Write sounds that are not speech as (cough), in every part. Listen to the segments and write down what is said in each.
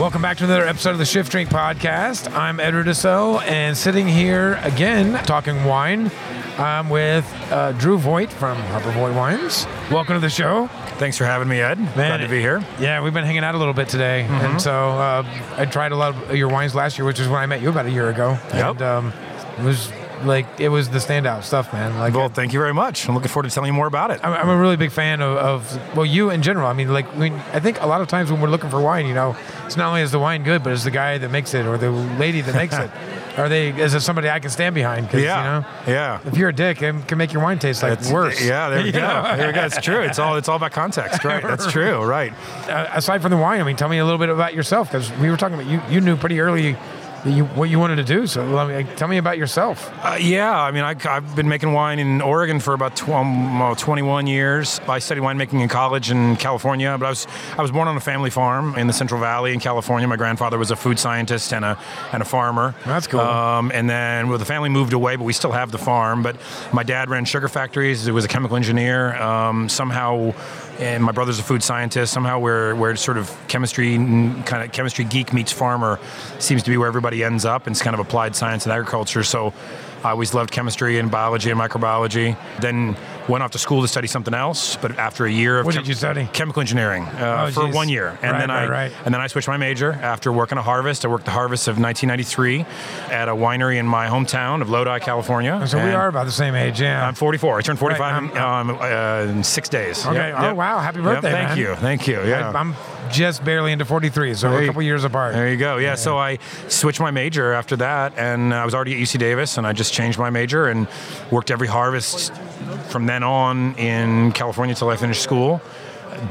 Welcome back to another episode of the Shift Drink Podcast. I'm Edward Deso, and sitting here again talking wine, I'm with uh, Drew Voit from Harper Voit Wines. Welcome to the show. Thanks for having me, Ed. Glad to be here. Yeah, we've been hanging out a little bit today, and so uh, I tried a lot of your wines last year, which is when I met you about a year ago. Yep. And um, it was like it was the standout stuff, man. Like Well, thank you very much. I'm looking forward to telling you more about it. I'm, I'm a really big fan of, of well, you in general. I mean, like, I, mean, I think a lot of times when we're looking for wine, you know, it's not only is the wine good, but it's the guy that makes it or the lady that makes it. (laughs) Are they? Is it somebody I can stand behind? Yeah. You know, Yeah. if you're a dick, it can make your wine taste like It's- worse. Yeah, there we You (laughs) go. know? There we go. It's true. It's all it's all about context, right? That's (laughs) true, right? Uh, aside from the wine, I mean, tell me a little bit about yourself because we were talking about you. You knew pretty early you, what you wanted to do. So let me, tell me about yourself. Uh, yeah, I mean, I, I've been making wine in Oregon for about tw- um, uh, 21 years. I studied winemaking in college in California, but I was I was born on a family farm in the Central Valley in California. My grandfather was a food scientist and a and a farmer. That's cool. Um, and then well, the family moved away, but we still have the farm. But my dad ran sugar factories. He was a chemical engineer. Um, somehow, and my brother's a food scientist. Somehow, where where sort of chemistry kind of chemistry geek meets farmer seems to be where everybody ends up. And it's kind of applied science and agriculture. So. I always loved chemistry and biology and microbiology. Then went off to school to study something else. But after a year of What did you study? chemical engineering uh, Oh, for geez. one year, and Right, then I right, right. and then I switched my major after working a harvest. I worked the harvest of 1993 at a winery in my hometown of Lodi, California. So we are about the same age, yeah. I'm 44. I turned 45 Right, in, um, uh, in six days. Okay. Yep, Oh, yep. wow. Happy Yep, birthday, Thank man. you. Thank you. Yeah. I, I'm just barely into 43, so we're a you- couple years apart. There you go. Yeah, So I switched my major after that, and I was already at UC Davis, and I just changed my major and worked every harvest from then on in California until I finished school.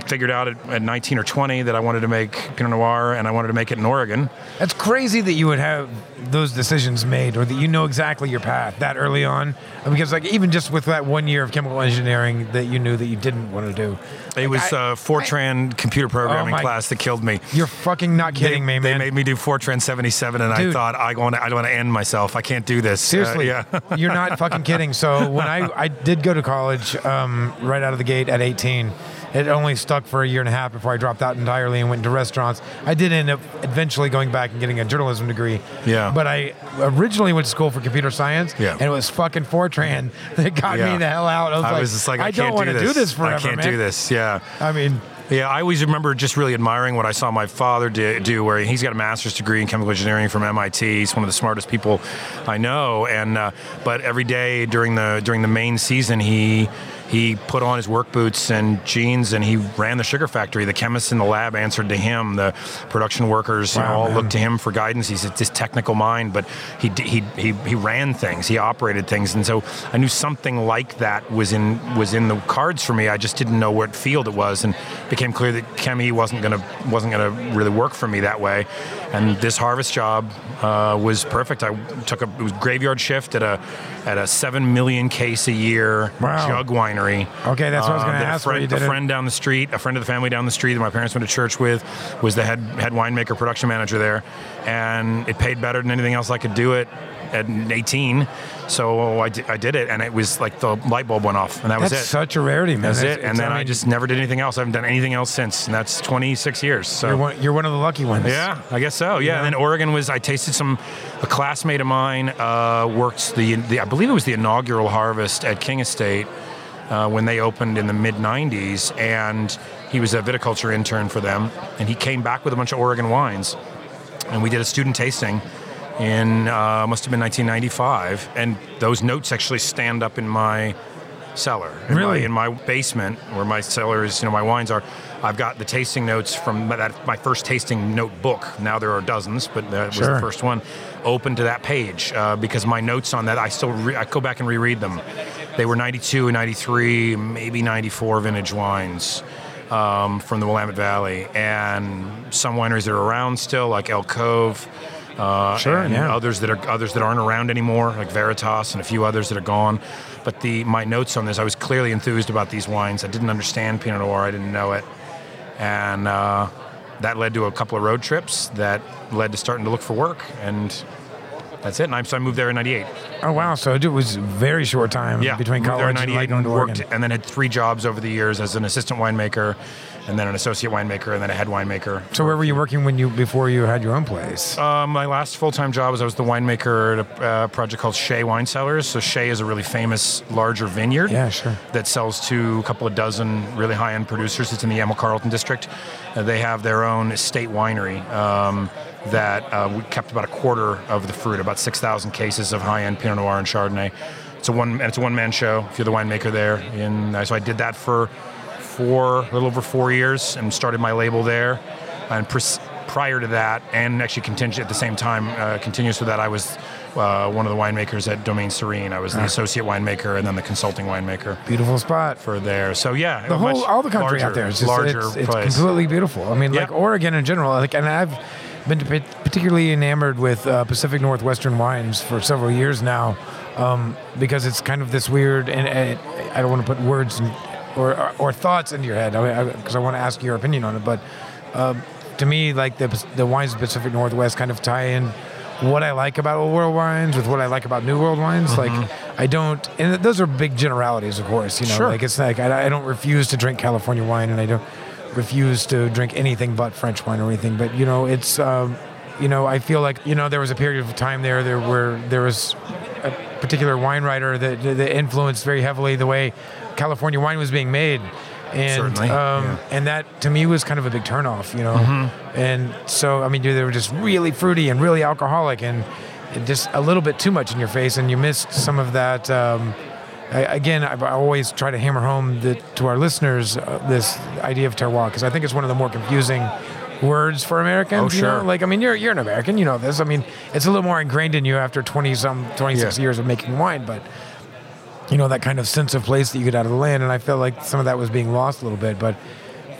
Figured out at, at 19 or 20 that I wanted to make Pinot Noir, and I wanted to make it in Oregon. That's crazy that you would have those decisions made or that you know exactly your path that early on. Because, like, even just with that one year of chemical engineering that you knew that you didn't want to do, It was I- uh, Fortran computer programming Oh class that killed me. you're fucking not kidding they, me, man. They made me do Fortran 77, and I thought I want to, I want to end myself. I can't do this. Uh, Seriously, yeah. (laughs) you're not fucking kidding. So when I, I did go to college um, right out of the gate at 18, it only stuck for a year and a half before I dropped out entirely and went into restaurants. I did end up eventually going back and getting a journalism degree. Yeah. But I originally went to school for computer science. Yeah. And it was fucking Fortran (laughs) that got Yeah. me the hell out. I was, I like, was just like, I, don't can't want to do this forever, I can't man. do this. Yeah. I mean, Yeah, I always remember just really admiring what I saw my father do, do where he's got a master's degree in chemical engineering from MIT. He's one of the smartest people I know, and uh, but every day during the during the main season, he he put on his work boots and jeans and he ran the sugar factory. The chemists in the lab answered to him. The production workers you know, all man. looked to him for guidance. He's this technical mind, but he, he he he ran things. He operated things, and so I knew something like that was in was in the cards for me. I just didn't know what field it was, and it became clear that chemie wasn't gonna wasn't gonna really work for me that way. And this harvest job uh, was perfect. I took a it was graveyard shift at a at a seven million case a year Wow. jug winery. Okay, that's what I was Uh, gonna that ask, A friend, you did a friend down the street, a friend of the family down the street that my parents went to church with, was the head head winemaker, production manager there, and it paid better than anything else I could do it at 18. So I, I did it, and it was like the light bulb went off, and that that's was it. such a rarity, man. That's It's- it. And then I, mean, just never did anything else. I haven't done anything else since, and that's 26 years. So You're one, you're one of the lucky ones. yeah, I guess so. Yeah, Yeah. and then Oregon was. I tasted some. A classmate of mine uh, worked the, the. I believe it was the inaugural harvest at King Estate uh, when they opened in the mid '90s, and he was a viticulture intern for them, and he came back with a bunch of Oregon wines, and we did a student tasting. In uh, must have been 1995, and those notes actually stand up in my cellar. In Really? My, in my basement, where my cellar is, you know, my wines are. I've got the tasting notes from that my first tasting notebook. Now there are dozens, but that was the first one. Open to that page uh, because my notes on that I still re- I go back and reread them. They were 92 and 93, maybe 94 vintage wines. Um, from the Willamette Valley, and some wineries that are around still, like Elk Cove, uh, Sure, and yeah. others that are others that aren't around anymore, like Veritas and a few others that are gone. But the my notes on this, I was clearly enthused about these wines. I didn't understand Pinot Noir. I didn't know it, and uh, that led to a couple of road trips that led to starting to look for work. And that's it. And I, so I moved there in '98. Oh wow! So it was a very short time Yeah, between moved there in college and '98 like going to worked, Oregon. and then had three jobs over the years as an assistant winemaker, and then an associate winemaker, and then a head winemaker. So where were you working when you before you had your own place? Uh, my last full-time job was I was the winemaker at a uh, project called Shea Wine Cellars. So Shea is a really famous larger vineyard. Yeah, sure. That sells to a couple of dozen really high-end producers. It's in the Yamhill-Carlton district. Uh, they have their own estate winery um, that uh, we kept about a quarter of the fruit, about 6,000 cases of high-end Pinot Noir and Chardonnay. It's a one. and It's a one-man show. If you're the winemaker there, and uh, so I did that for four, a little over four years, and started my label there. And pres- prior to that, and actually contingent at the same time, uh, continuous with that, I was uh, one of the winemakers at Domaine Serene. I was the associate winemaker and then the consulting winemaker Beautiful spot. for there. So yeah, The whole, all the country larger, out there is just larger it's, it's completely beautiful. I mean, like Oregon in general. Like, and I've been particularly enamored with uh, Pacific Northwestern wines for several years now, um, because it's kind of this weird. And, and I don't want to put words in, or or thoughts into your head because I, want to ask your opinion on it. But um, to me, like the the wines of the Pacific Northwest kind of tie in what I like about old world wines with what I like about new world wines. Like I don't, and those are big generalities, of course. You know, Mm-hmm. Sure. like it's like I, I don't refuse to drink California wine, and I don't refuse to drink anything but French wine or anything. But you know, it's um, you know, I feel like you know there was a period of time there there where there was particular wine writer that that influenced very heavily the way California wine was being made. And um, yeah. and that to me was kind of a big turnoff, you know. And so I mean, they were just really fruity and really alcoholic, and just a little bit too much in your face, and you missed some of that. Um, I, again, I, I always try to hammer home the, to our listeners uh, this idea of terroir because I think it's one of the more confusing words for Americans. Oh, you know? Like, I mean, you're you're an American, you know this. I mean, it's a little more ingrained in you after twenty some twenty six Yeah. years of making wine, but you know that kind of sense of place that you get out of the land, and I felt like some of that was being lost a little bit. But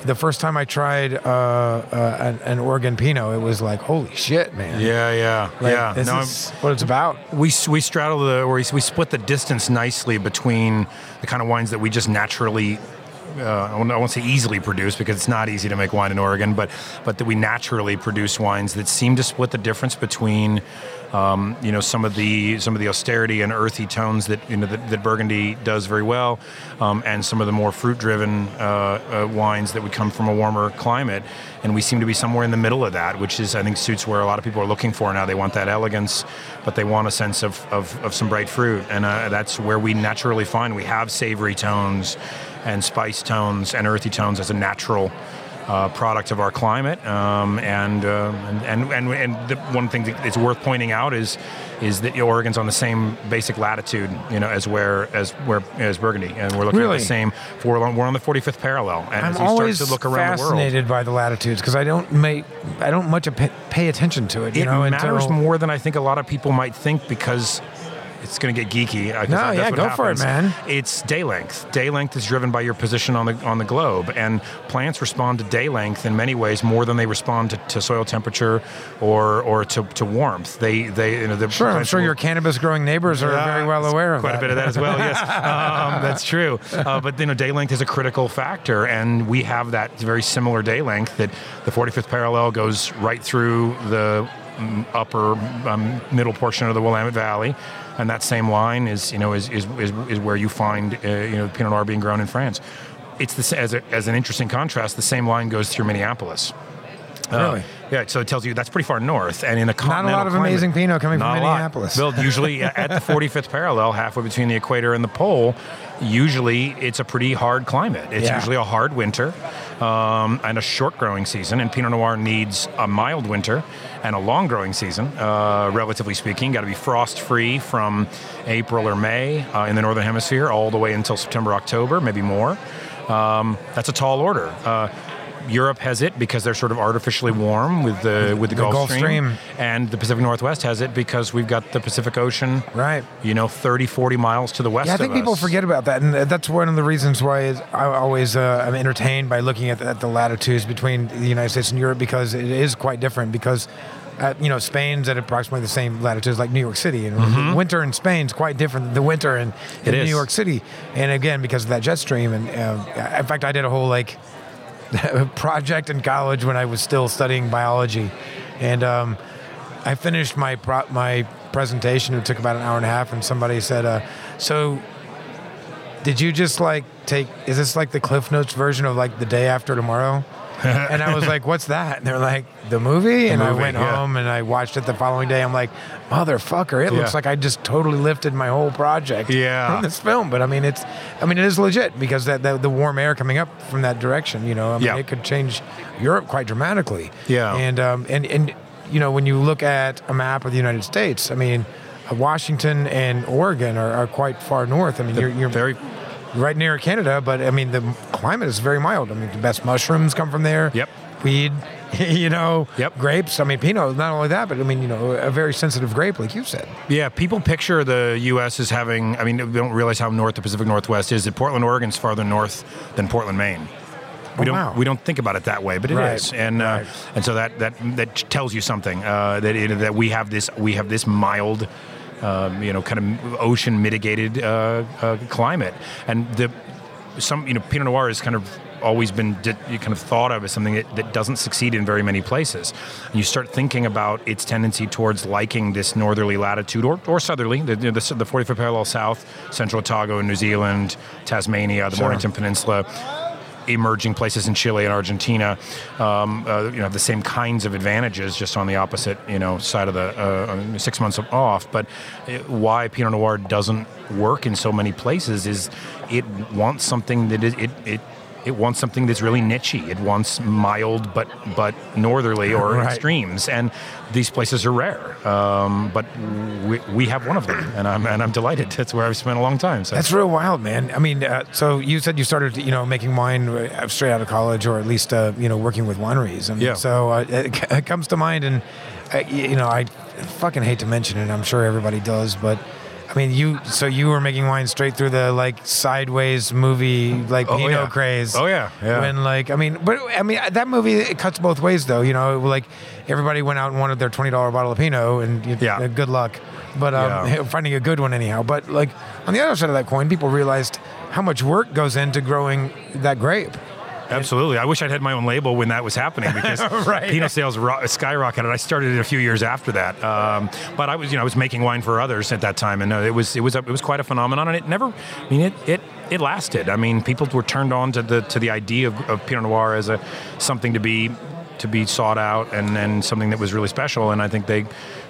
the first time I tried uh, uh, an, an Oregon Pinot, it was like, holy shit, man! Yeah, yeah, Like, yeah. this No, I'm- is what it's about. we we straddle the or we, we split the distance nicely between the kind of wines that we just naturally uh, I won't say easily produced because it's not easy to make wine in Oregon, but but that we naturally produce wines that seem to split the difference between um, you know some of the some of the austerity and earthy tones that you know that, that Burgundy does very well, um, and some of the more fruit-driven uh, uh, wines that would come from a warmer climate. And we seem to be somewhere in the middle of that, which is I think suits where a lot of people are looking for now. They want that elegance, but they want a sense of of, of some bright fruit, and uh, that's where we naturally find we have savory tones and spice tones and earthy tones as a natural uh, product of our climate. Um, and, uh, and and and and the one thing that is worth pointing out is is that Oregon's on the same basic latitude, you know, as where as where as Burgundy, and we're looking Really? at the same. We're on, we're on the 45th parallel, and I'm as always start to look around the world. fascinated by the latitudes because I don't make I don't much pay, pay attention to it. You it know, matters until, more than I think a lot of people might think because it's going to get geeky. No, that's yeah, go for it, man. It's day length. Day length is driven by your position on the on the globe, and plants respond to day length in many ways more than they respond to, to soil temperature or or to, to warmth. They they you know the Sure, I'm sure will- your cannabis growing neighbors are very well aware of that. quite that. a bit of that as well. Yes, (laughs) um, that's true. Uh, but you know, day length is a critical factor, and we have that very similar day length. That the 45th parallel goes right through the upper um, middle portion of the Willamette Valley, and that same line is you know is is, is, is where you find uh, you know Pinot Noir being grown in France. It's the, as, a, as an interesting contrast. The same line goes through Minneapolis. Uh, Really? yeah, so it tells you that's pretty far north, and in a Not a lot of climate- amazing Pinot coming from not a lot. Minneapolis. Built usually (laughs) at the 45th parallel, halfway between the equator and the pole. Usually, it's a pretty hard climate. It's Yeah. usually a hard winter um, and a short growing season. And Pinot Noir needs a mild winter and a long growing season, uh, relatively speaking. Got to be frost free from April or May uh, in the northern hemisphere all the way until September, October, maybe more. Um, that's a tall order. Uh, Europe has it because they're sort of artificially warm with the with the, The Gulf, Gulf Stream. and the Pacific Northwest has it because we've got the Pacific Ocean, Right. You know, 30, 40 miles to the west. Yeah, I think people us. forget about that, and that's one of the reasons why I always uh, am entertained by looking at the, at the latitudes between the United States and Europe because it is quite different. Because uh, you know, Spain's at approximately the same latitudes like New York City, and the winter in Spain's quite different than the winter in, in Mm-hmm. New. York City. And again, because of that jet stream, and uh, in fact, I did a whole like (laughs) project in college when I was still studying biology, and um, I finished my pro- my presentation. It took about an hour and a half, and somebody said, uh, "So, did you just like take? Is this like the Cliff Notes version of like the day after tomorrow?" (laughs) and I was like, "What's that?" And they're like, "The movie." And I went yeah. home and I watched it the following day. I'm like, "Motherfucker! It looks like I just totally lifted my whole project Yeah. from this film." But I mean, it's, I mean, it is legit because that, that the warm air coming up from that direction, you know, I mean, Yeah. it could change Europe quite dramatically. Yeah. And um, and and you know, when you look at a map of the United States, I mean. uh, Washington and Oregon are, are quite far north. I mean, you're, you're Very right near Canada, but I mean the climate is very mild. I mean the best mushrooms come from there. Yep. Weed, (laughs) you know. Yep. Grapes. I mean Pinot. Not only that, but I mean you know a very sensitive grape, like you said. Yeah, people picture the U.S. as having. I mean, they don't realize how north the Pacific Northwest is. That Portland, Oregon's farther north than Portland, Maine. We Oh, don't wow. we don't think about it that way, but it is, Right, and uh, right. and so that that that tells you something uh, that it, that we have this we have this mild. Um, you know, kind of ocean mitigated uh, uh, climate, and the some you know Pinot Noir has kind of always been di- kind of thought of as something that, that doesn't succeed in very many places. And you start thinking about its tendency towards liking this northerly latitude or, or southerly, the, the, the 45th parallel south, central Otago, New Zealand, Tasmania, the Sure. Mornington Peninsula. Emerging places in Chile and Argentina, um, uh, you know, have the same kinds of advantages, just on the opposite, you know, side of the uh, six months off. But uh, why Pinot Noir doesn't work in so many places is it wants something that is it it. It wants something that's really nichey. It wants mild but but northerly or (laughs) Right. extremes, and these places are rare. Um, but we, we have one of them, and I'm and I'm delighted. That's where I've spent a long time. So That's real wild, man. I mean, uh, so you said you started, you know, making wine uh, straight out of college, or at least, uh, you know, working with wineries. Mean, Yeah. So uh, it, it comes to mind, and uh, you know, I fucking hate to mention it. I'm sure everybody does, but I mean, you. So you were making wine straight through the like sideways movie, like Oh, Pinot yeah. craze. Oh, yeah, yeah. When like, I mean, but I mean, that movie it cuts both ways, though. You know, like everybody went out and wanted their twenty dollar bottle of Pinot, and you, Yeah. uh, good luck. But um, Yeah. (laughs) finding a good one anyhow. But like on the other side of that coin, people realized how much work goes into growing that grape. Absolutely. I wish I'd had my own label when that was happening because (laughs) Right. Pinot sales ro- skyrocketed. I started it a few years after that, um, but I was, you know, I was making wine for others at that time, and uh, it was, it was, a, it was quite a phenomenon. And it never, I mean, it, it, it lasted. I mean, people were turned on to the, to the idea of, of Pinot Noir as a something to be, to be sought out, and, and something that was really special. And I think they,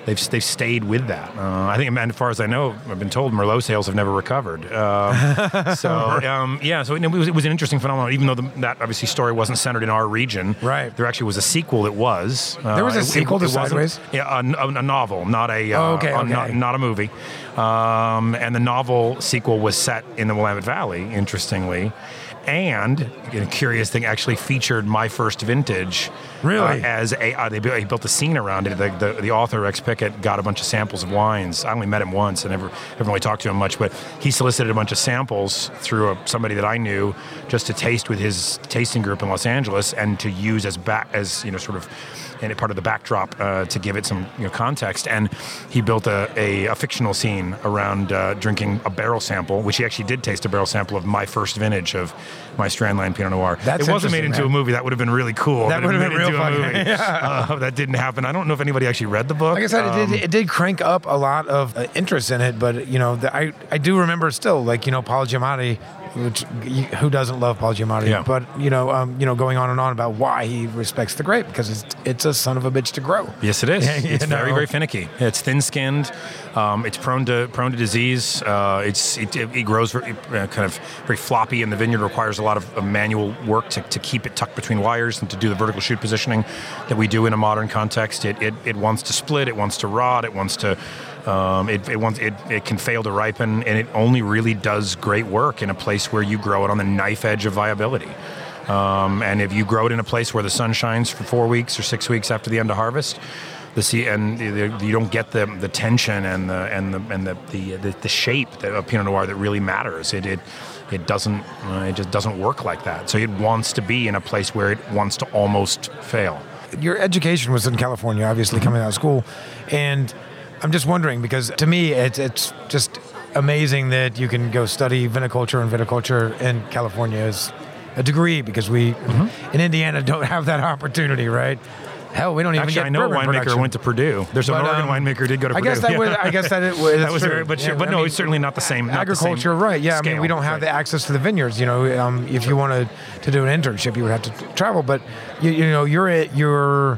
they've, they've stayed with that. Uh, I think, and as far as I know, I've been told Merlot sales have never recovered. Um, (laughs) so um, yeah, so it was, it was an interesting phenomenon. Even though the, that obviously story wasn't centered in our region, Right. There actually was a sequel that was. Uh, There was a it- sequel to wasn't- Sideways? Yeah, a, a- a novel, not a. Uh, Oh, okay, a- okay. Not, not a movie. Um, and the novel sequel was set in the Willamette Valley, interestingly. And a curious thing, actually featured my first vintage. Really? uh, as a, uh, they built, built a scene around it. The, the, the author Rex Pickett got a bunch of samples of wines. I only met him once, and never never really talked to him much. But he solicited a bunch of samples through a, somebody that I knew, just to taste with his tasting group in Los Angeles, and to use as back as you know, sort of, and it part of the backdrop uh, to give it some you know, context. And he built a, a, a fictional scene around uh, drinking a barrel sample, which he actually did taste a barrel sample of my first vintage of my Strandline Pinot Noir. That's it wasn't made into man. a movie. That would have been really cool. That would have had been real into a funny. movie. (laughs) Uh, that didn't happen. I don't know if anybody actually read the book. Like I said, it Um, did it did crank up a lot of uh, interest in it, but you know, the, I I do remember still like you know Paul Giamatti, which who doesn't love Paul Giamatti? Yeah. But you know, um, you know, going on and on about why he respects the grape because it's it's a son of a bitch to grow. Yes, it is. (laughs) It's very, know. very finicky. It's thin-skinned. Um, it's prone to prone to disease. Uh, it's it, it, it grows very, uh, kind of very floppy, and the vineyard requires a lot of, of manual work to, to keep it tucked between wires and to do the vertical shoot positioning that we do in a modern context. It, it, it wants to split. It wants to rot. It wants to. Um, it, it wants it, it can fail to ripen, and it only really does great work in a place where you grow it on the knife edge of viability. Um, and if you grow it in a place where the sun shines for four weeks or six weeks after the end of harvest, the sea and the, you don't get the the tension and the and the and the the, the, the shape that- of Pinot Noir that really matters. It it it doesn't uh, it just doesn't work like that. So it wants to be in a place where it wants to almost fail. your education was in California, obviously coming out of school, and I'm just wondering because to me it's it's just amazing that you can go study viniculture and viticulture in California as a degree because we in Indiana (laughs) don't have that opportunity, right? Hell, we don't even Actually, get I know a winemaker production. went to Purdue. There's an But, Oregon um, winemaker did go to I Purdue. guess that (laughs) yeah. was. I guess that it was. that was true. very, but, Yeah, but I no, mean, it's certainly not the same. Not the same agriculture, right? Yeah, I mean, we don't have right. the access to the vineyards. You know, um, if you wanted to do an internship, you would have to travel. But you, you know, you're at, you're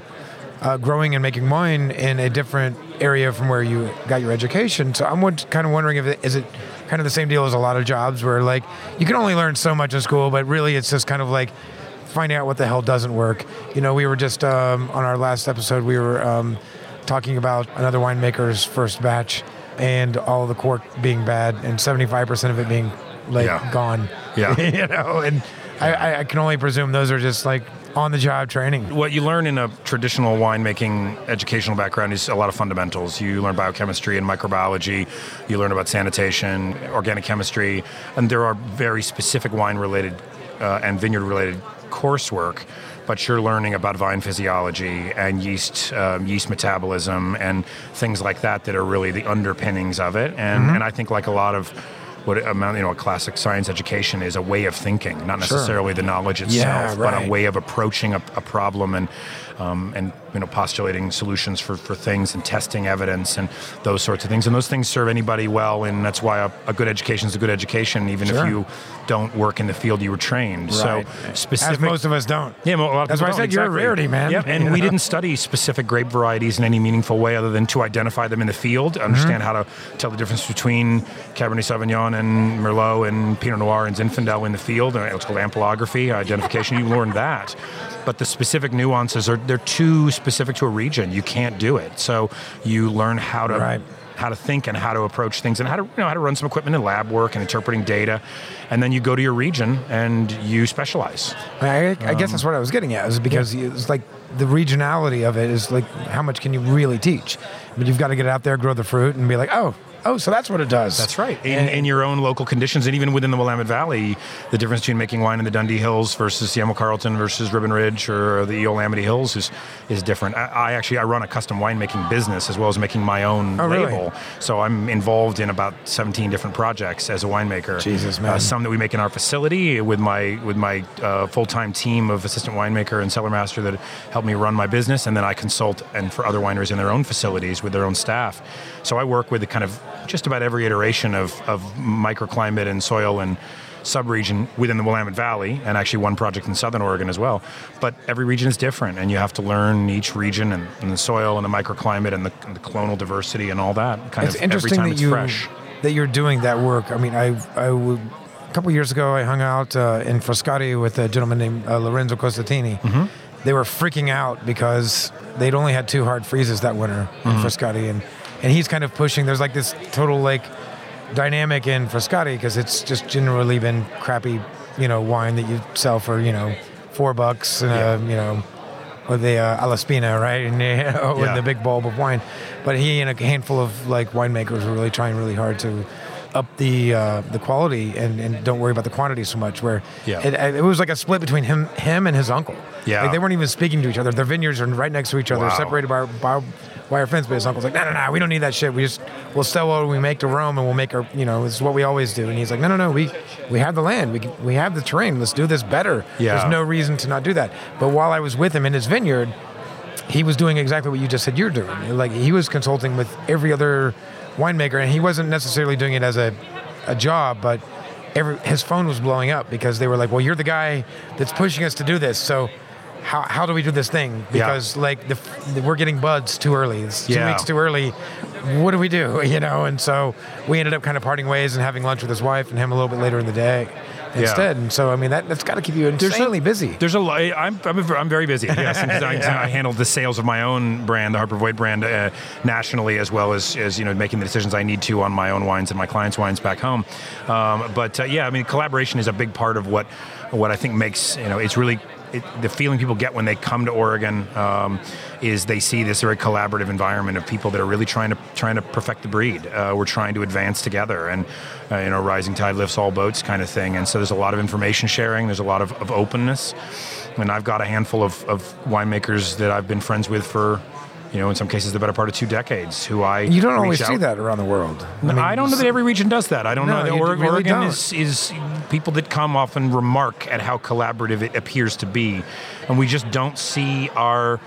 uh, growing and making wine in a different area from where you got your education. So I'm kind of wondering if it, is it kind of the same deal as a lot of jobs where like you can only learn so much in school, but really it's just kind of like finding out what the hell doesn't work. You know, we were just um, on our last episode, we were um, talking about another winemaker's first batch and all the cork being bad and 75% of it being like Yeah. gone. Yeah. (laughs) you know, and I, I can only presume those are just like on the job training. What you learn in a traditional winemaking educational background is a lot of fundamentals. You learn biochemistry and microbiology. You learn about sanitation, organic chemistry, and there are very specific wine-related uh, and vineyard-related coursework. But you're learning about vine physiology and yeast um, yeast metabolism and things like that that are really the underpinnings of it. And Mm-hmm. and I think like a lot of what amount you know a classic science education is a way of thinking, not Sure. necessarily the knowledge itself, Yeah, but a way of approaching a, a problem and um, and you know postulating solutions for, for things and testing evidence and those sorts of things. And those things serve anybody well, and that's why a, a good education is a good education, even Sure. if you don't work in the field you were trained. Right. So specific. As most of us don't. yeah, well, a lot That's why I said you're a rarity, man. Yep, and You we know? (laughs) didn't study specific grape varieties in any meaningful way other than to identify them in the field, Mm-hmm. understand how to tell the difference between Cabernet Sauvignon and Merlot and Pinot Noir and Zinfandel in the field. and It's called ampelography, identification. You learn that. But the specific nuances are they're too specific to a region. You can't do it. So you learn how to Right. how to think and how to approach things and how to you know how to run some equipment and lab work and interpreting data. And then you go to your region and you specialize. I, I guess that's um, what I was getting at, is because it's like the regionality of it is like how much can you really teach? But you've got to get out there, grow the fruit, and be like, oh, oh, so that's what it does. That's right. In, in your own local conditions, and even within the Willamette Valley, the difference between making wine in the Dundee Hills versus Yamhill-Carlton versus Ribbon Ridge or the Eola-Amity Hills is is different. I, I actually I run a custom winemaking business as well as making my own Oh, really? label. So I'm involved in about 17 different projects as a winemaker. Jesus, Uh, man. some that we make in our facility with my with my uh, full time team of assistant winemaker and cellar master that help me run my business, and then I consult and for other wineries in their own facilities with their own staff. So I work with the kind of just about every iteration of, of microclimate and soil and subregion within the Willamette Valley, and actually one project in Southern Oregon as well. But every region is different, and you have to learn each region and, and the soil and the microclimate and the, and the clonal diversity and all that. Kind it's of interesting every time that it's you fresh. that you're doing that work. I mean, I I would, a couple years ago I hung out uh, in Frascati with a gentleman named uh, Lorenzo Costantini. Mm-hmm. They were freaking out because they'd only had two hard freezes that winter in Mm-hmm. Frascati, and and he's kind of pushing. There's like this total like dynamic in Frascati because it's just generally been crappy, you know, wine that you sell for you know four bucks and Yeah. a you know with the uh, Alaspina, right? (laughs) And you know, with Yeah. the big bulb of wine. But he and a handful of like winemakers were really trying really hard to up the uh, the quality and, and don't worry about the quantity so much. Where Yeah. it, it was like a split between him him and his uncle. Yeah. like they weren't even speaking to each other. Their vineyards are right next to each other, Wow. separated by by wire fence. But his uncle's like, no, no, no, we don't need that shit. We just we'll sell what we make to Rome, and we'll make our you know it's what we always do. And he's like, no, no, no, we we have the land, we we have the terrain. Let's do this better. Yeah. There's no reason to not do that. But while I was with him in his vineyard, he was doing exactly what you just said you're doing. Like he was consulting with every other winemaker, and he wasn't necessarily doing it as a, a job, but every his phone was blowing up because they were like, "Well, you're the guy that's pushing us to do this, so." How, how do we do this thing? Yeah. Because like the, the, we're getting buds too early. It's two Yeah. weeks too early. What do we do? (laughs) You know, and so we ended up kind of parting ways and having lunch with his wife and him a little bit later in the day instead. And so I mean that that's got to keep you There's a- insanely busy. There's a lot. I'm, I'm, I'm very busy. Yes, (laughs) I, I handle the sales of my own brand, the Harper Voit brand, uh, nationally as well as, as you know making the decisions I need to on my own wines and my clients' wines back home. Um, but uh, yeah, I mean, collaboration is a big part of what what I think makes you know it's really. It, the feeling people get when they come to Oregon um, is they see this very collaborative environment of people that are really trying to trying to perfect the breed. Uh, we're trying to advance together, and uh, you know, rising tide lifts all boats, kind of thing. And so there's a lot of information sharing. There's a lot of, of openness, and I've got a handful of, of winemakers that I've been friends with for, you know, in some cases the better part of two decades. Who I You don't always see that around the world. I, mean, don't know that every region does that. I don't No, know that you Ore- really Oregon is, is people that come often remark at how collaborative it appears to be, and we just don't see our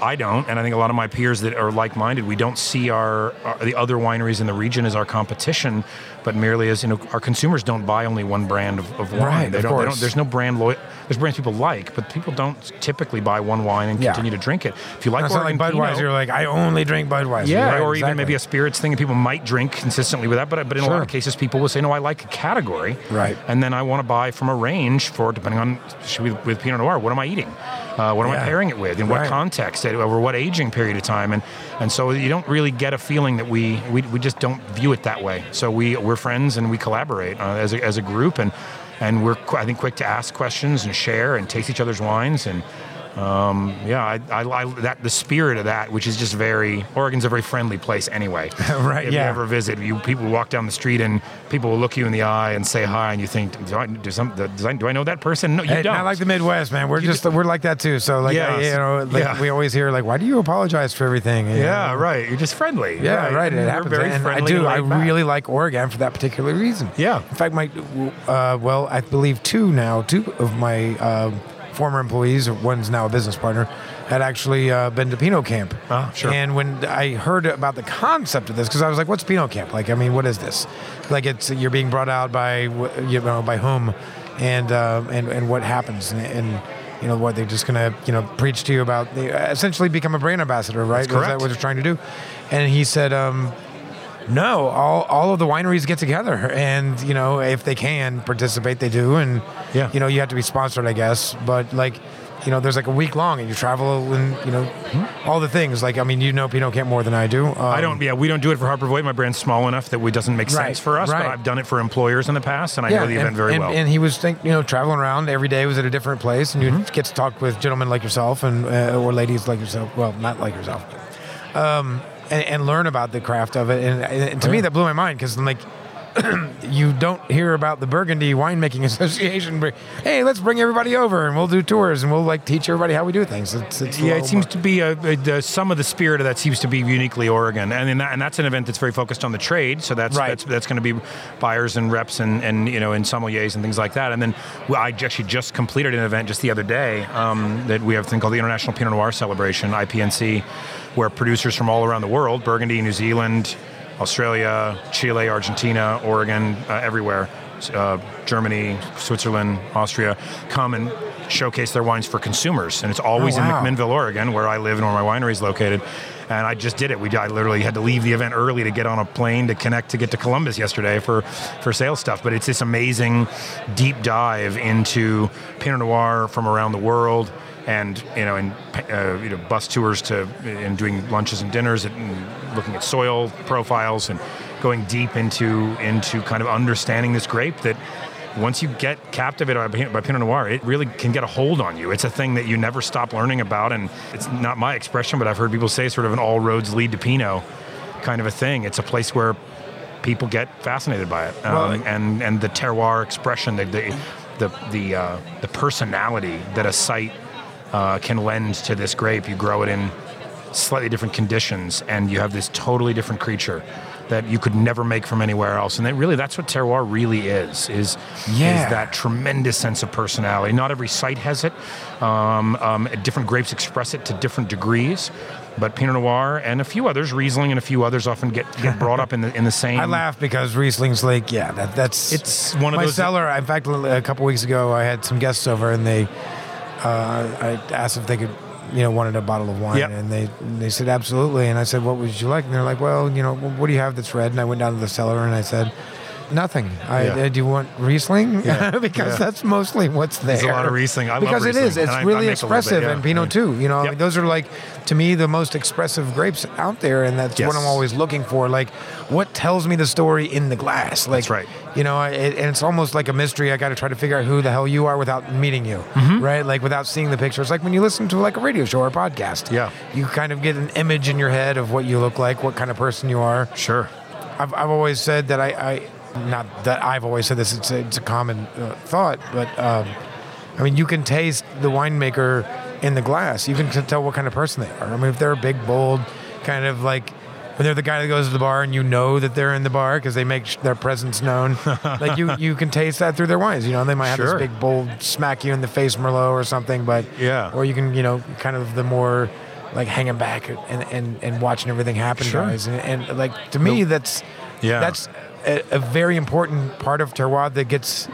I don't, and I think a lot of my peers that are like-minded, we don't see our, our the other wineries in the region as our competition, but merely as you know, our consumers don't buy only one brand of, of wine. Right, they, of don't, they don't. There's no brand loyal. There's brands people like, but people don't typically buy one wine and Yeah. continue to drink it. If you like It's not like Budweiser. You're like, I only drink Budweiser. yeah, Right, or even maybe a spirits thing, and people might drink consistently with that. But but in a lot of cases, people will say, "No, I like a category, Right. And then I want to buy from a range for depending on with, with Pinot Noir. What am I eating? Uh, what am I pairing it with? In what context? Over what aging period of time? And and so you don't really get a feeling that we we, we just don't view it that way. So we we're friends and we collaborate uh, as a, as a group and. And we're, I think, quick to ask questions and share and taste each other's wines. And um, yeah, I, I, I, that the spirit of that, which is just very Oregon's a very friendly place anyway. (laughs) Right, If yeah. you ever visit, you people walk down the street and people will look you in the eye and say hi, and you think, do I do some do I, do I know that person? No, you Hey, don't. Not like the Midwest, man. We're You just we're like that too. So like Yeah, you know, like yeah. we always hear like, why do you apologize for everything? You yeah, know? right. You're just friendly. Yeah, right. And It happens, Very and I do. I back. really like Oregon for that particular reason. Yeah. In fact, my uh, well, I believe two now, two of my uh, former employees, one's now a business partner, had actually uh, been to Pinot Camp. Ah, sure. And when I heard about the concept of this, because I was like, "What's Pinot Camp? Like, I mean, what is this? Like, it's you're being brought out by you know by whom, and uh, and and what happens and." and you know what they're just gonna you know preach to you about they essentially become a brand ambassador right That's Is that what they're trying to do and he said um, no, all, all of the wineries get together, and you know if they can participate, they do, and Yeah. you know you have to be sponsored, I guess. But like, you know, there's like a week long, and you travel, and you know, all the things. Like, I mean, you know Pinot Camp more than I do. Um, I don't. Yeah, we don't do it for Harper Voit. My brand's small enough that it doesn't make Right, sense for us. right. But I've done it for employers in the past, and I know the event very and, well. And he was, think, you know, traveling around every day. Was at a different place, and you Mm-hmm. get to talk with gentlemen like yourself and uh, or ladies like yourself. Well, not like yourself, um, and, and learn about the craft of it. And, and to me, that blew my mind because like. (clears throat) you don't hear about the Burgundy Winemaking (laughs) Association. but, Hey, let's bring everybody over and we'll do tours and we'll like teach everybody how we do things. It's, it's Yeah, it seems more- to be a, a, the- some of the spirit of that seems to be uniquely Oregon, and that, and that's an event that's very focused on the trade. So that's Right. that's, that's going to be buyers and reps and, and you know and sommeliers and things like that. And then well, I actually just completed an event just the other day um, that we have a thing called the International Pinot Noir Celebration (IPNC), where producers from all around the world, Burgundy, New Zealand, Australia, Chile, Argentina, Oregon, uh, everywhere, uh, Germany, Switzerland, Austria, come and showcase their wines for consumers. And it's always Oh, wow. in McMinnville, Oregon, where I live and where my winery is located. And I just did it. We I literally had to leave the event early to get on a plane to connect to get to Columbus yesterday for for sales stuff. But it's this amazing deep dive into Pinot Noir from around the world, and you know, and uh, you know, bus tours to and doing lunches and dinners and looking at soil profiles and going deep into into kind of understanding this grape that once you get captivated by, Pinot- by Pinot Noir, it really can get a hold on you. It's a thing that you never stop learning about, and it's not my expression, but I've heard people say sort of an all roads lead to Pinot kind of a thing. It's a place where people get fascinated by it, um, Well- and and the terroir expression, the the the the, uh, the personality that a site uh, can lend to this grape. You grow it in slightly different conditions, and you have this totally different creature that you could never make from anywhere else. And that really, that's what terroir really is: is Yeah. is that tremendous sense of personality. Not every site has it. Um, um, different grapes express it to different degrees. But Pinot Noir and a few others, Riesling and a few others, often get, get brought up in the in the same. I laugh because Riesling's like, yeah, that, that's It's one of my those- cellar. In fact, a couple weeks ago, I had some guests over, and they, Uh, I asked if they could, you know, wanted a bottle of wine, Yep. and they they said absolutely, and I said, what would you like? And they're like, well, you know, what do you have that's red? And I went down to the cellar and I said. Nothing. I, Yeah. uh, do you want Riesling? Yeah. (laughs) because Yeah. that's mostly what's there. There's a lot of Riesling. I love because it is. Riesling, It's and I- I really little bit, expressive, yeah. and Pinot Yeah. too. You know, I Yep. mean, those are like to me the most expressive grapes out there, and that's what I'm always looking for. Like, what tells me the story in the glass? Like, That's right. you know, it, and it's almost like a mystery. I got to try to figure out who the hell you are without meeting you, Mm-hmm. right? Like without seeing the picture. It's like when you listen to like a radio show or a podcast. Yeah. you kind of get an image in your head of what you look like, what kind of person you are. Sure. I've, I've always said that I, I, not that I've always said this. It's a, it's a common uh, thought, but um, I mean, you can taste the winemaker in the glass. You can t- tell what kind of person they are. I mean, if they're a big, bold, kind of like when they're the guy that goes to the bar and you know that they're in the bar because they make sh- their presence known. (laughs) like you, you can taste that through their wines. You know, they might have Sure. this big, bold, smack you in the face Merlot or something, but Yeah. or you can, you know, kind of the more like hanging back and and, and watching everything happen, Sure. guys. And, and like to me, that's Yeah. that's a, a very important part of terroir that gets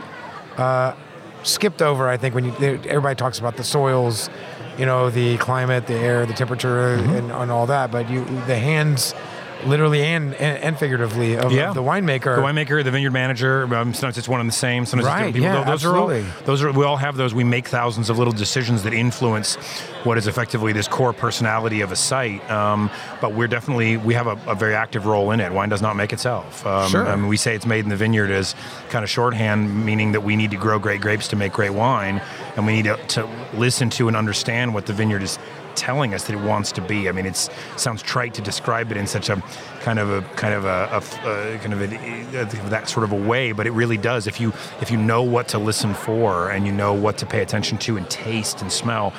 uh, skipped over. I think when you everybody talks about the soils, you know, the climate, the air, the temperature, Mm-hmm. and, and all that, but you the hands, literally and and, and figuratively, of, Yeah. of the winemaker. The winemaker, the vineyard manager. Um, sometimes it's one and the same. Sometimes Right, it's different people. yeah, those absolutely. are all. Those are. We all have those. We make thousands of little decisions that influence what is effectively this core personality of a site. Um, but we're definitely we have a, a very active role in it. Wine does not make itself. Um, Sure. I mean, we say it's made in the vineyard as kind of shorthand, meaning that we need to grow great grapes to make great wine, and we need to, to listen to and understand what the vineyard is telling us that it wants to be. I mean, it sounds trite to describe it in such a kind of a kind of a, a, a kind of a, that sort of a way, but it really does. If you if you know what to listen for and you know what to pay attention to and taste and smell,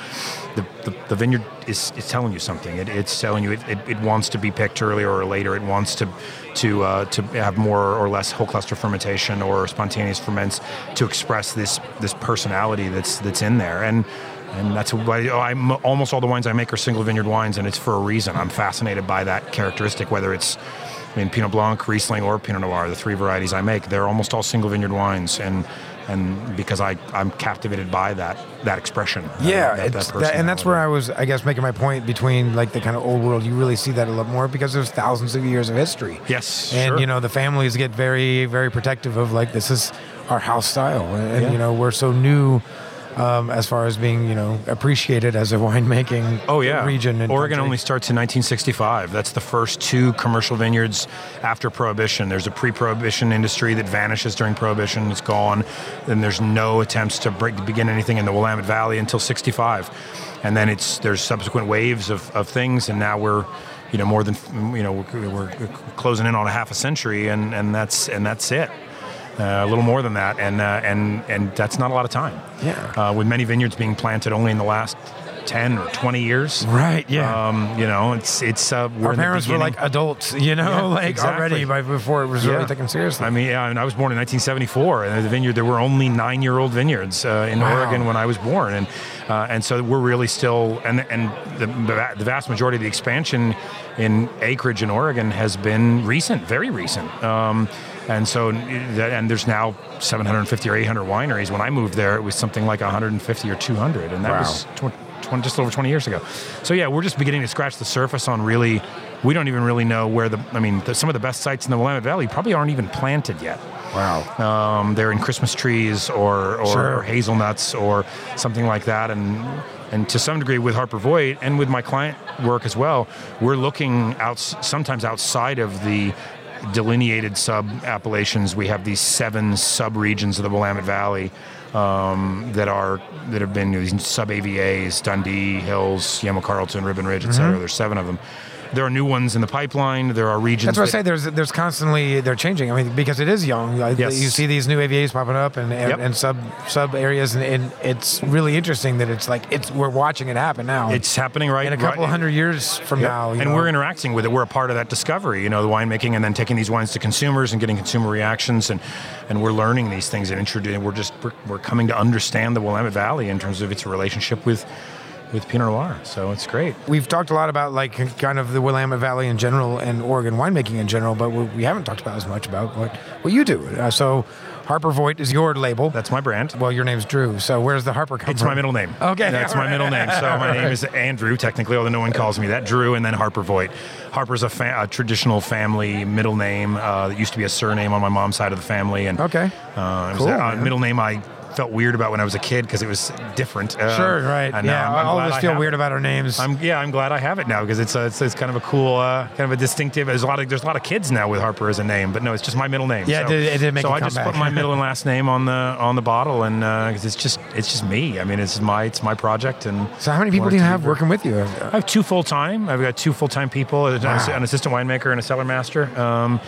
the, the, the vineyard is, is telling you something. It, it's telling you it, it, it wants to be picked earlier or later. It wants to to uh, to have more or less whole cluster fermentation or spontaneous ferments to express this this personality that's that's in there and. And that's why I'm almost all the wines I make are single vineyard wines, and it's for a reason. I'm fascinated by that characteristic, whether it's I mean Pinot Blanc, Riesling, or Pinot Noir, the three varieties I make, they're almost all single vineyard wines, and and because I I'm captivated by that that expression. uh, Yeah, that, it's that, and that's where I was, I guess, making my point between like the kind of old world. You really see that a lot more because there's thousands of years of history. Yes, and sure. you know the families get very, very protective of like this is our house style, and, and, Yeah. you know we're so new um, as far as being you know appreciated as a winemaking Oh yeah, region. And Oregon country. only starts in 1965. That's the first two commercial vineyards after Prohibition. There's a pre-Prohibition industry that vanishes during Prohibition. It's gone. Then there's no attempts to break, begin anything in the Willamette Valley until 65, and then it's there's subsequent waves of, of things, and now we're you know more than you know we're, we're closing in on a half a century, and, and that's and that's it. Uh, a little more than that, and uh, and and that's not a lot of time. Yeah. Uh, with many vineyards being planted only in the last ten or twenty years. Right. Yeah. Um, you know, it's it's uh, we're our parents were like adults, you know, Yeah, (laughs) like exactly. already by before it was really Yeah. taken seriously. I mean, yeah, and I was born in 1974, and the vineyard there were only nine-year-old vineyards uh, in Wow. Oregon when I was born, and uh, and so we're really still and and the, the vast majority of the expansion in acreage in Oregon has been recent, very recent. Um, and so, and there's now 750 or 800 wineries. When I moved there, it was something like 150 or 200, and that Wow. was 20, just over 20 years ago. So yeah, we're just beginning to scratch the surface on really. We don't even really know where the. I mean, the, some of the best sites in the Willamette Valley probably aren't even planted yet. wow. Um, they're in Christmas trees or or, Sure. or hazelnuts or something like that, and and to some degree with Harper Voit and with my client work as well, we're looking out sometimes outside of the delineated sub appellations. We have these seven sub regions of the Willamette Valley um, that are that have been these sub AVAs: Dundee Hills, Yamhill-Carlton, Ribbon Ridge, et cetera. There's seven of them. There are new ones in the pipeline. There are regions. That's what I say. There's there's constantly they're changing. I mean, because it is young. Yes. You see these new AVAs popping up and and, Yep. and sub sub areas, and, and it's really interesting that it's like it's we're watching it happen now. It's happening right in a couple right, hundred years from now. you and know. we're interacting with it. We're a part of that discovery, you know, the winemaking, and then taking these wines to consumers and getting consumer reactions, and and we're learning these things and introducing. We're just we're, we're coming to understand the Willamette Valley in terms of its relationship with with Pinot Noir. So it's great. We've talked a lot about like kind of the Willamette Valley in general and Oregon winemaking in general, but we we haven't talked about as much about what what you do. Uh, so Harper Voit is your label. That's my brand. well, your name's Drew. So where's the Harper come It's from? my middle name. Okay, that's all my middle name. So my (laughs) name is Andrew, technically, although no one calls me that. Drew, and then Harper Voit. Harper's a, fa- a traditional family middle name uh, that used to be a surname on my mom's side of the family, and Okay. uh, Cool, a, a middle name I felt weird about when I was a kid because it was different. Uh, Sure, right. and, yeah, I'm all of us feel weird it. about our names. I'm yeah, I'm glad I have it now because it's, uh, it's it's kind of a cool, uh, kind of a distinctive. There's a lot of there's a lot of kids now with Harper as a name, but no, it's just my middle name. Yeah, it so, did- it did make so I just put my middle and (laughs) last name on the on the bottle, and because it's just it's just me. I mean, it's my it's my project, and so how many people do you have working with you? I have two full time. I've got two full time people, an Wow. an assistant winemaker and a cellar master. Um,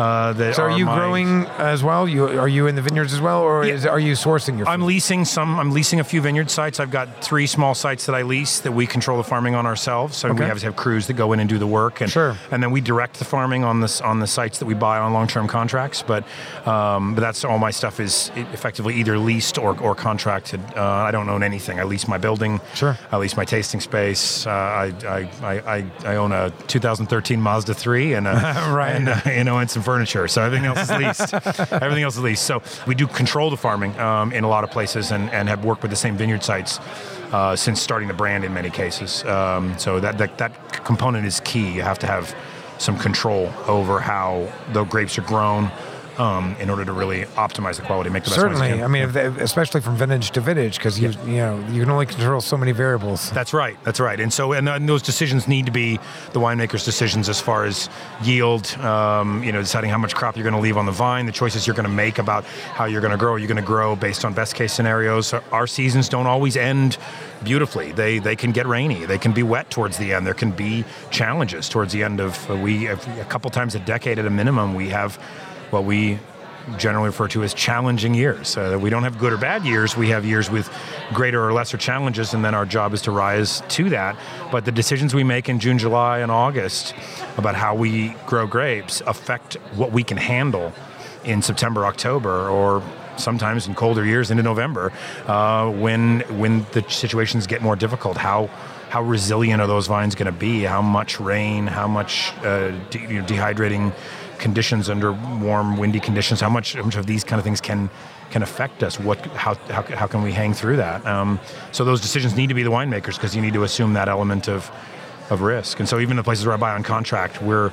Uh, that So are you my- growing as well? You are you in the vineyards as well, or Yeah. is, are you sourcing your? I'm leasing some. I'm leasing a few vineyard sites. I've got three small sites that I lease that we control the farming on ourselves. So Okay. we have, have crews that go in and do the work, and Sure. and then we direct the farming on this on the sites that we buy on long-term contracts. But um, but that's all my stuff is effectively either leased or, or contracted. Uh, I don't own anything. I lease my building. Sure. I lease my tasting space. Uh, I, I, I, I own a 2013 Mazda 3 and a, (laughs) Right. and, uh, you know and some furniture. So everything else is leased. (laughs) everything else is leased. So we do control the farming um, in a lot of places and, and have worked with the same vineyard sites. Uh, since starting the brand in many cases, um, so that, that that component is key. You have to have some control over how the grapes are grown um, in order to really optimize the quality, make the best Certainly. I mean, they, especially from vintage to vintage, because you you know you can only control so many variables. That's right. That's right. And so, and, and those decisions need to be the winemaker's decisions as far as yield. Um, you know, deciding how much crop you're going to leave on the vine, the choices you're going to make about how you're going to grow. You're going to grow based on best case scenarios. Our seasons don't always end beautifully. They they can get rainy. They can be wet towards the end. There can be challenges towards the end of. Uh, we a couple times a decade at a minimum. We have what we generally refer to as challenging years. Uh, we don't have good or bad years. We have years with greater or lesser challenges, and then our job is to rise to that. But the decisions we make in June, July, and August about how we grow grapes affect what we can handle in September, October, or sometimes in colder years into November, uh, when when the situations get more difficult. How how resilient are those vines going to be? How much rain? How much uh, de- you know, dehydrating conditions under warm, windy conditions? How much, how much of these kind of things can can affect us? What, how, how, how can we hang through that? Um, so those decisions need to be the winemakers because you need to assume that element of of risk. And so even the places where I buy on contract, we're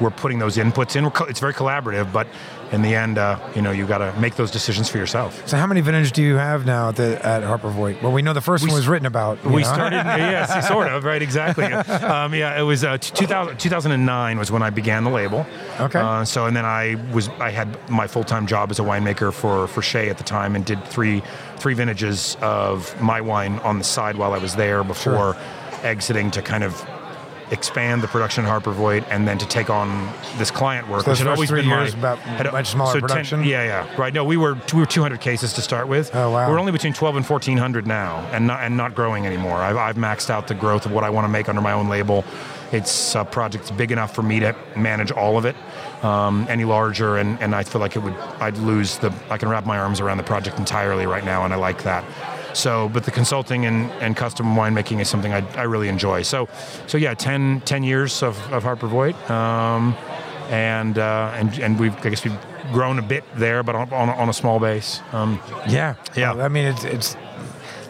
we're putting those inputs in. We're co- It's very collaborative, but in the end, uh, you know, you've got to make those decisions for yourself. So how many vintage do you have now at, the, at Harper Voit? Well, we know the first We one was written about. We know? started, (laughs) yes, sort of, right, exactly. Um, yeah, it was uh, 2000, 2009 was when I began the label. Okay. Uh, so, and then I was, I had my full time job as a winemaker for for Shea at the time, and did three three vintages of my wine on the side while I was there before exiting to kind of expand the production at Harper Voit and then to take on this client work, So which had always been years my about had- much smaller so 10 production? yeah, yeah, right. No, we were we were 200 cases to start with. Oh, wow. We're only between 12 and 1400 now, and not and not growing anymore. I've, I've maxed out the growth of what I want to make under my own label. It's a project big enough for me to manage all of it. Um, any larger, and, and I feel like it would I'd lose the I can wrap my arms around the project entirely right now, and I like that. So, but the consulting and, and custom winemaking is something I, I really enjoy. So, so yeah, 10, 10 years of, of Harper Voit, um, and uh, and and we've I guess we've grown a bit there, but on, on, a- on a small base. Um, Yeah, Yeah. Well, I mean, it's it's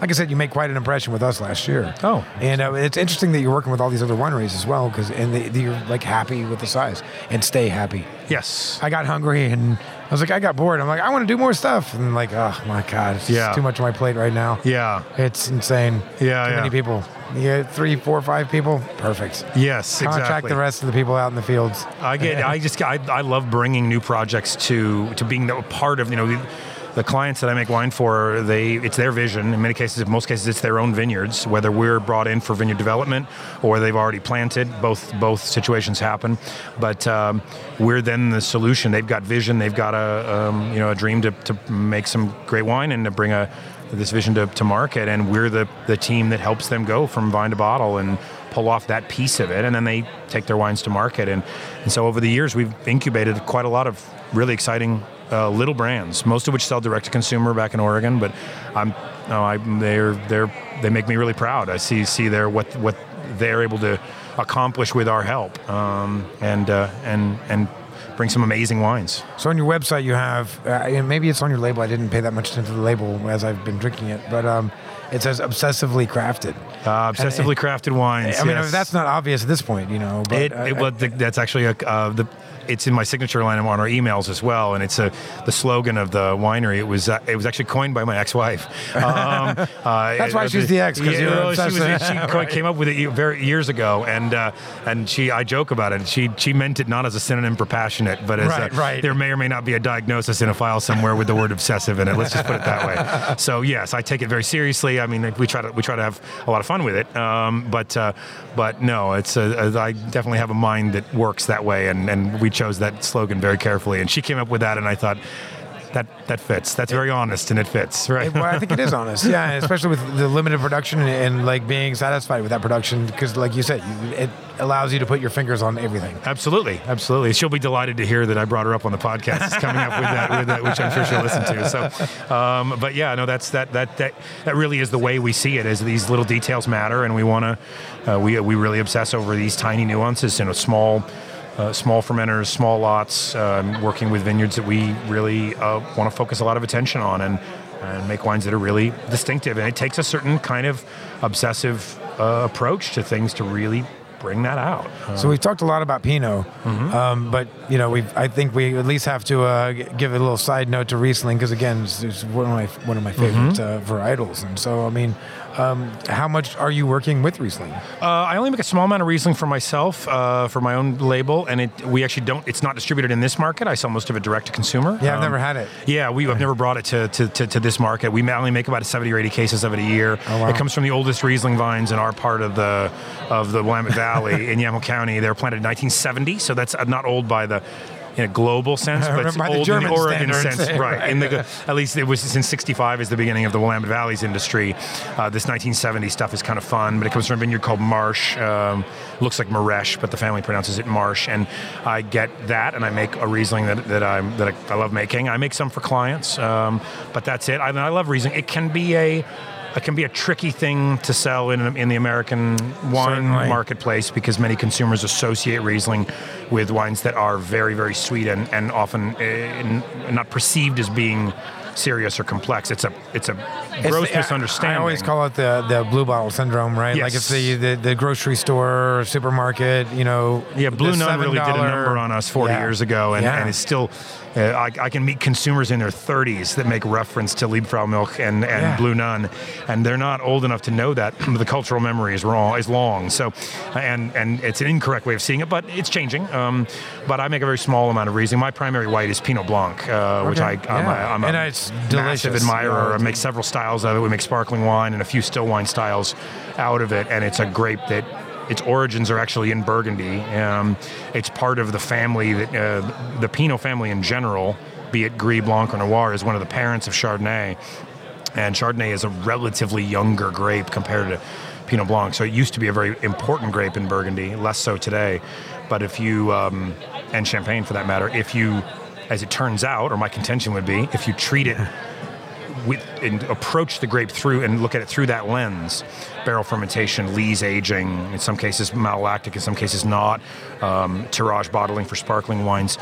like I said, you made quite an impression with us last year. Oh. and uh, it's interesting that you're working with all these other wineries as well, because and they, that you're like happy with the size and stay happy. yes, I got hungry and I was like, I got bored. I'm like, I want to do more stuff, and like, oh my god, it's Yeah. too much on my plate right now. yeah, It's insane. Yeah, too yeah. many people. Yeah, three, four, five people. Perfect. yes, Contract exactly. the rest of the people out in the fields. I get. I just. I, I love bringing new projects to to being a part of. You know, the, clients that I make wine for. They. It's their vision. In many cases, in most cases, it's their own vineyards. Whether we're brought in for vineyard development or they've already planted. Both both situations happen. But um, we're then the solution. They've got vision. They've got a um, you know a dream to, to make some great wine and to bring a this vision to, to market. And we're the the team that helps them go from vine to bottle and pull off that piece of it, and then they take their wines to market. And, and so over the years, we've incubated quite a lot of really exciting uh, little brands, most of which sell direct to consumer back in Oregon. But I'm, no, I, they're, they're, they make me really proud. I see see their what what they're able to accomplish with our help, um, and uh, and and bring some amazing wines. So on your website, you have, uh, and maybe it's on your label. I didn't pay that much attention to the label as I've been drinking it, but um, it says obsessively crafted. Uh, obsessively crafted wines. I mean, yes. that's not obvious at this point, you know. But It, it, well, th- that's actually a, uh, the. It's in my signature line on our emails as well, and it's a the slogan of the winery. It was uh, it was actually coined by my ex-wife. Um, (laughs) uh, That's why she's the ex, 'cause yeah, well, she, was, she (laughs) co- came up with it very years ago, and uh, and she I joke about it. She she meant it not as a synonym for passionate, but as Right, a, right. there may or may not be a diagnosis in a file somewhere with the word obsessive in it. Let's just put it that way. (laughs) So yes, I take it very seriously. I mean, we try to we try to have a lot of fun with it, um, but uh, but no, it's a, a, I definitely have a mind that works that way, and, and we chose that slogan very carefully, and she came up with that, and I thought. That, that fits. That's very honest, and it fits, right? well, I think it is honest, yeah, especially with the limited production and, and like being satisfied with that production, because like you said, it allows you to put your fingers on everything. Absolutely, absolutely. She'll be delighted to hear that I brought her up on the podcast. It's coming up with that, with that, which I'm sure she'll listen to. So, um, but yeah, no, that's that that that that really is the way we see it. Is these little details matter, and we want to uh, we we really obsess over these tiny nuances in a small uh, small fermenters, small lots, um, working with vineyards that we really uh, want to focus a lot of attention on and, and make wines that are really distinctive. And it takes a certain kind of obsessive uh, approach to things to really bring that out. So we've talked a lot about Pinot, um, but you know, we I think we at least have to uh, g- give a little side note to Riesling because again, it's, it's one of my one of my favorite uh, varietals, and so I mean, um, how much are you working with Riesling? Uh, I only make a small amount of Riesling for myself, uh, for my own label, and it we actually don't. It's not distributed in this market. I sell most of it direct to consumer. Yeah, I've Um, never had it. Yeah, we have never brought it to, to, to, to this market. We only make about 70 or 80 cases of it a year. Oh, wow. It comes from the oldest Riesling vines in our part of the of the Willamette Valley (laughs) in Yamhill County. They were planted in 1970, so that's uh, not old by the in a global sense, (laughs) but it's old in the Oregon sense, (laughs) right? In the at least it was since '65 is the beginning of the Willamette Valley's industry. Uh, this 1970 stuff is kind of fun, but it comes from a vineyard called Marsh. Um, looks like Maresh, but the family pronounces it Marsh. And I get that, and I make a Riesling that, that I that I, I love making. I make some for clients, um, but that's it. I, I love Riesling. It can be a it can be a tricky thing to sell in, in the American wine Certainly. marketplace because many consumers associate Riesling with wines that are very, very sweet and, and often uh, not perceived as being serious or complex. It's a it's a It's gross the- misunderstanding. I always call it the the blue bottle syndrome, right? Like it's the, the the grocery store, supermarket, you know. Yeah, Blue Nun really did a number on us 40 Yeah. years ago, and, Yeah. and it's still. Uh, I, I can meet consumers in their 30s that make reference to Liebfraumilch and, and Yeah. Blue Nun, and they're not old enough to know that the cultural memory is wrong, is long. So, and and it's an incorrect way of seeing it, but it's changing. Um, but I make a very small amount of Riesling. My primary white is Pinot Blanc, uh, which I I'm, yeah. a, I'm a And it's massive delicious. admirer. I make several styles of it. We make sparkling wine and a few still wine styles out of it, and it's a grape that its origins are actually in Burgundy. Um, it's part of the family that uh, the Pinot family in general, be it Gris Blanc or Noir, is one of the parents of Chardonnay. And Chardonnay is a relatively younger grape compared to Pinot Blanc. So it used to be a very important grape in Burgundy, less so today. But if you, um, and Champagne for that matter, if you, as it turns out, or my contention would be, if you treat it (laughs) and approach the grape through and look at it through that lens. Barrel fermentation, lees aging, in some cases malolactic, in some cases not. Um, tirage bottling for sparkling wines.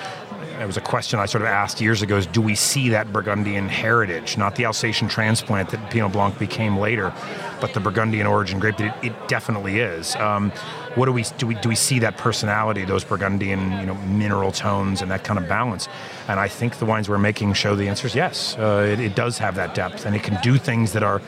It was a question I sort of asked years ago: Is do we see that Burgundian heritage, not the Alsatian transplant that Pinot Blanc became later, but the Burgundian origin grape that it, it definitely is. Um, what do we do? We do we see that personality, those Burgundian, you know, mineral tones, and that kind of balance? And I think the wines we're making show the answer is yes. Uh, it, it does have that depth, and it can do things that are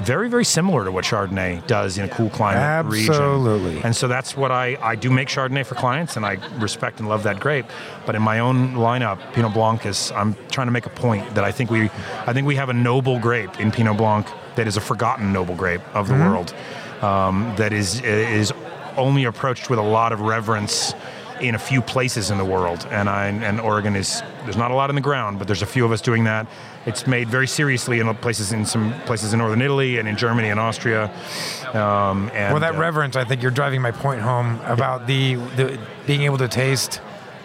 very, very similar to what Chardonnay does in a cool climate region. Absolutely. And so that's what I, I do make Chardonnay for clients, and I respect and love that grape. But in my own lineup, Pinot Blanc is. I'm trying to make a point that I think we, I think we have a noble grape in Pinot Blanc that is a forgotten noble grape of the world, um, that is is only approached with a lot of reverence in a few places in the world. And I and Oregon is there's not a lot in the ground, but there's a few of us doing that. It's made very seriously in places in some places in northern Italy and in Germany and Austria. Um, and, Well, that uh, reverence, I think you're driving my point home about the, the being able to taste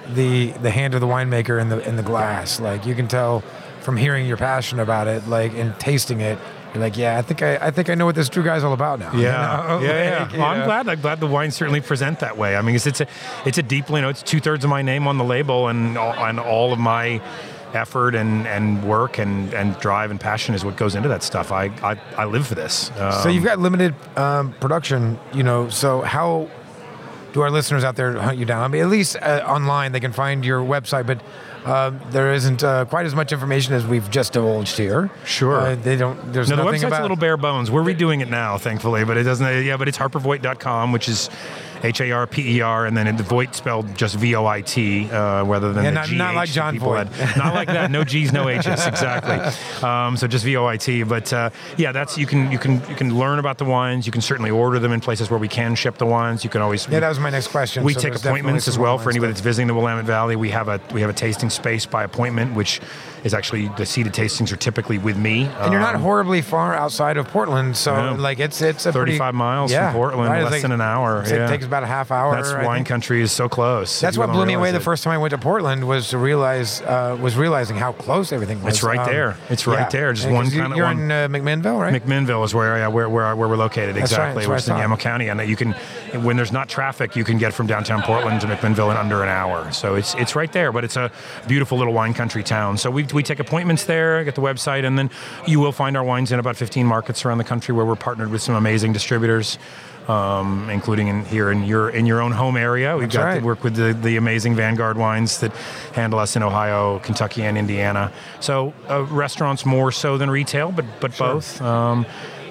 the the hand of the winemaker in the in the glass. Like you can tell from hearing your passion about it, like and tasting it. You're like, yeah, I think I, I think I know what this Drew guy's all about now. (laughs) you Yeah, know? yeah, yeah. Like, you Well, I'm know. glad. I'm glad the wines certainly present that way. I mean, it's, it's a, it's a deeply, you know, it's two thirds of my name on the label, and all, and all of my effort and, and work and, and drive and passion is what goes into that stuff. I I, I live for this. So Um, you've got limited um, production, you know. So how do our listeners out there hunt you down? I mean, at least uh, online they can find your website, but um, there isn't uh, quite as much information as we've just divulged here. Sure. Uh, they don't. There's No, the website's about. a little bare bones. We're redoing it now, thankfully, but it doesn't. Yeah, but it's harpervoit.com, which is H A R P E R, and then the Voit spelled just V O I T, uh, rather than Yeah, the not- G not like John people Voight. had. (laughs) Not like that. No G's, no H's. (laughs) Exactly. Um, so just V O I T. But uh, yeah, that's you can you can you can learn about the wines. You can certainly order them in places where we can ship the wines. You can always Yeah, that was my next question. we So take appointments as well for anybody that's visiting the Willamette Valley. We have a we have a tasting space by appointment, which is actually the seated tastings are typically with me. And you're not Um, horribly far outside of Portland, so No. like it's it's a 35 pretty, miles yeah, from Portland, right, less like- than an hour. It takes about a half hour. That's I wine think. country is so close. That's what blew me away realize the first time I went to Portland was to realize uh, was realizing how close everything was. It's right Um, there. It's right there. Just one you- kinda- You're one- in uh, McMinnville, right? McMinnville is where yeah, where, where, where we're located That's right, exactly, which is in. Yamhill County, and you can when there's not traffic, you can get from downtown Portland to McMinnville in under an hour. So it's it's right there, but it's a beautiful little wine country town. So we we take appointments there, get the website, and then you will find our wines in about 15 markets around the country where we're partnered with some amazing distributors. Um, including in here in your in your own home area, we've That's got right. to work with the, the amazing Vanguard wines that handle us in Ohio, Kentucky, and Indiana. So uh, restaurants more so than retail, but but both. Um,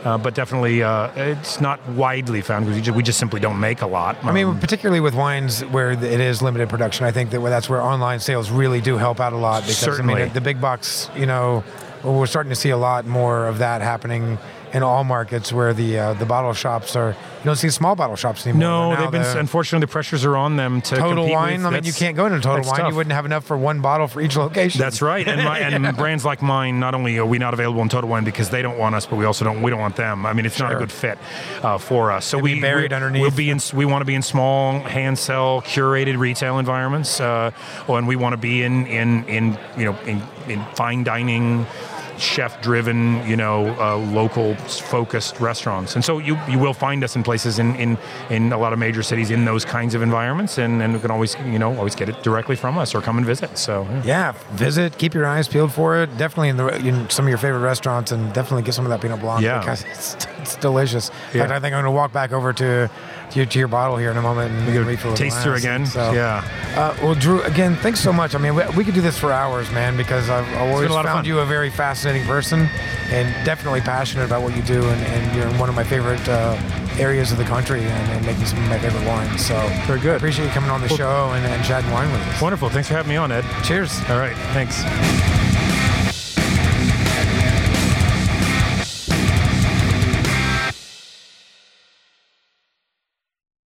uh, but definitely, uh, it's not widely found because we just, we just simply don't make a lot. I mean, Um, particularly with wines where it is limited production, I think that that's where online sales really do help out a lot. Because I Certainly. mean, the big box, you know, we're starting to see a lot more of that happening in all markets where the uh, the bottle shops are. You don't see small bottle shops anymore. no, Now they've been the unfortunately the pressures are on them to Total Wine. with- I mean, you can't go into Total Wine. tough. You wouldn't have enough for one bottle for each location. That's right, and, my, and (laughs) brands like mine. Not only are we not available in Total Wine because they don't want us, but we also don't we don't want them. I mean, it's not a good fit uh, for us. So They'd we buried we, underneath. We'll be in. We want to be in small hand sell, curated retail environments, uh, and we want to be in in in you know in, in fine dining. Chef-driven, you know, uh, local-focused restaurants, and so you you will find us in places in, in in a lot of major cities in those kinds of environments, and, and you can always you know always get it directly from us or come and visit. So yeah. Yeah, visit, keep your eyes peeled for it. Definitely in, the, in some of your favorite restaurants, and definitely get some of that Pinot Blanc Yeah. because (laughs) it's, it's delicious. In Yeah. fact, I think I'm going to walk back over to to your, to your bottle here in a moment and Good refill taster glass. again. So, yeah. Uh, well, Drew, again, thanks so much. I mean, we, we could do this for hours, man, because I've always a lot found you a very fascinating person and definitely passionate about what you do, and, and you're in one of my favorite uh, areas of the country and, and making some of my favorite wines. So Very good. Appreciate you coming on the show and, and chatting wine with us. Wonderful. Thanks for having me on, Ed. Cheers. All right. Thanks.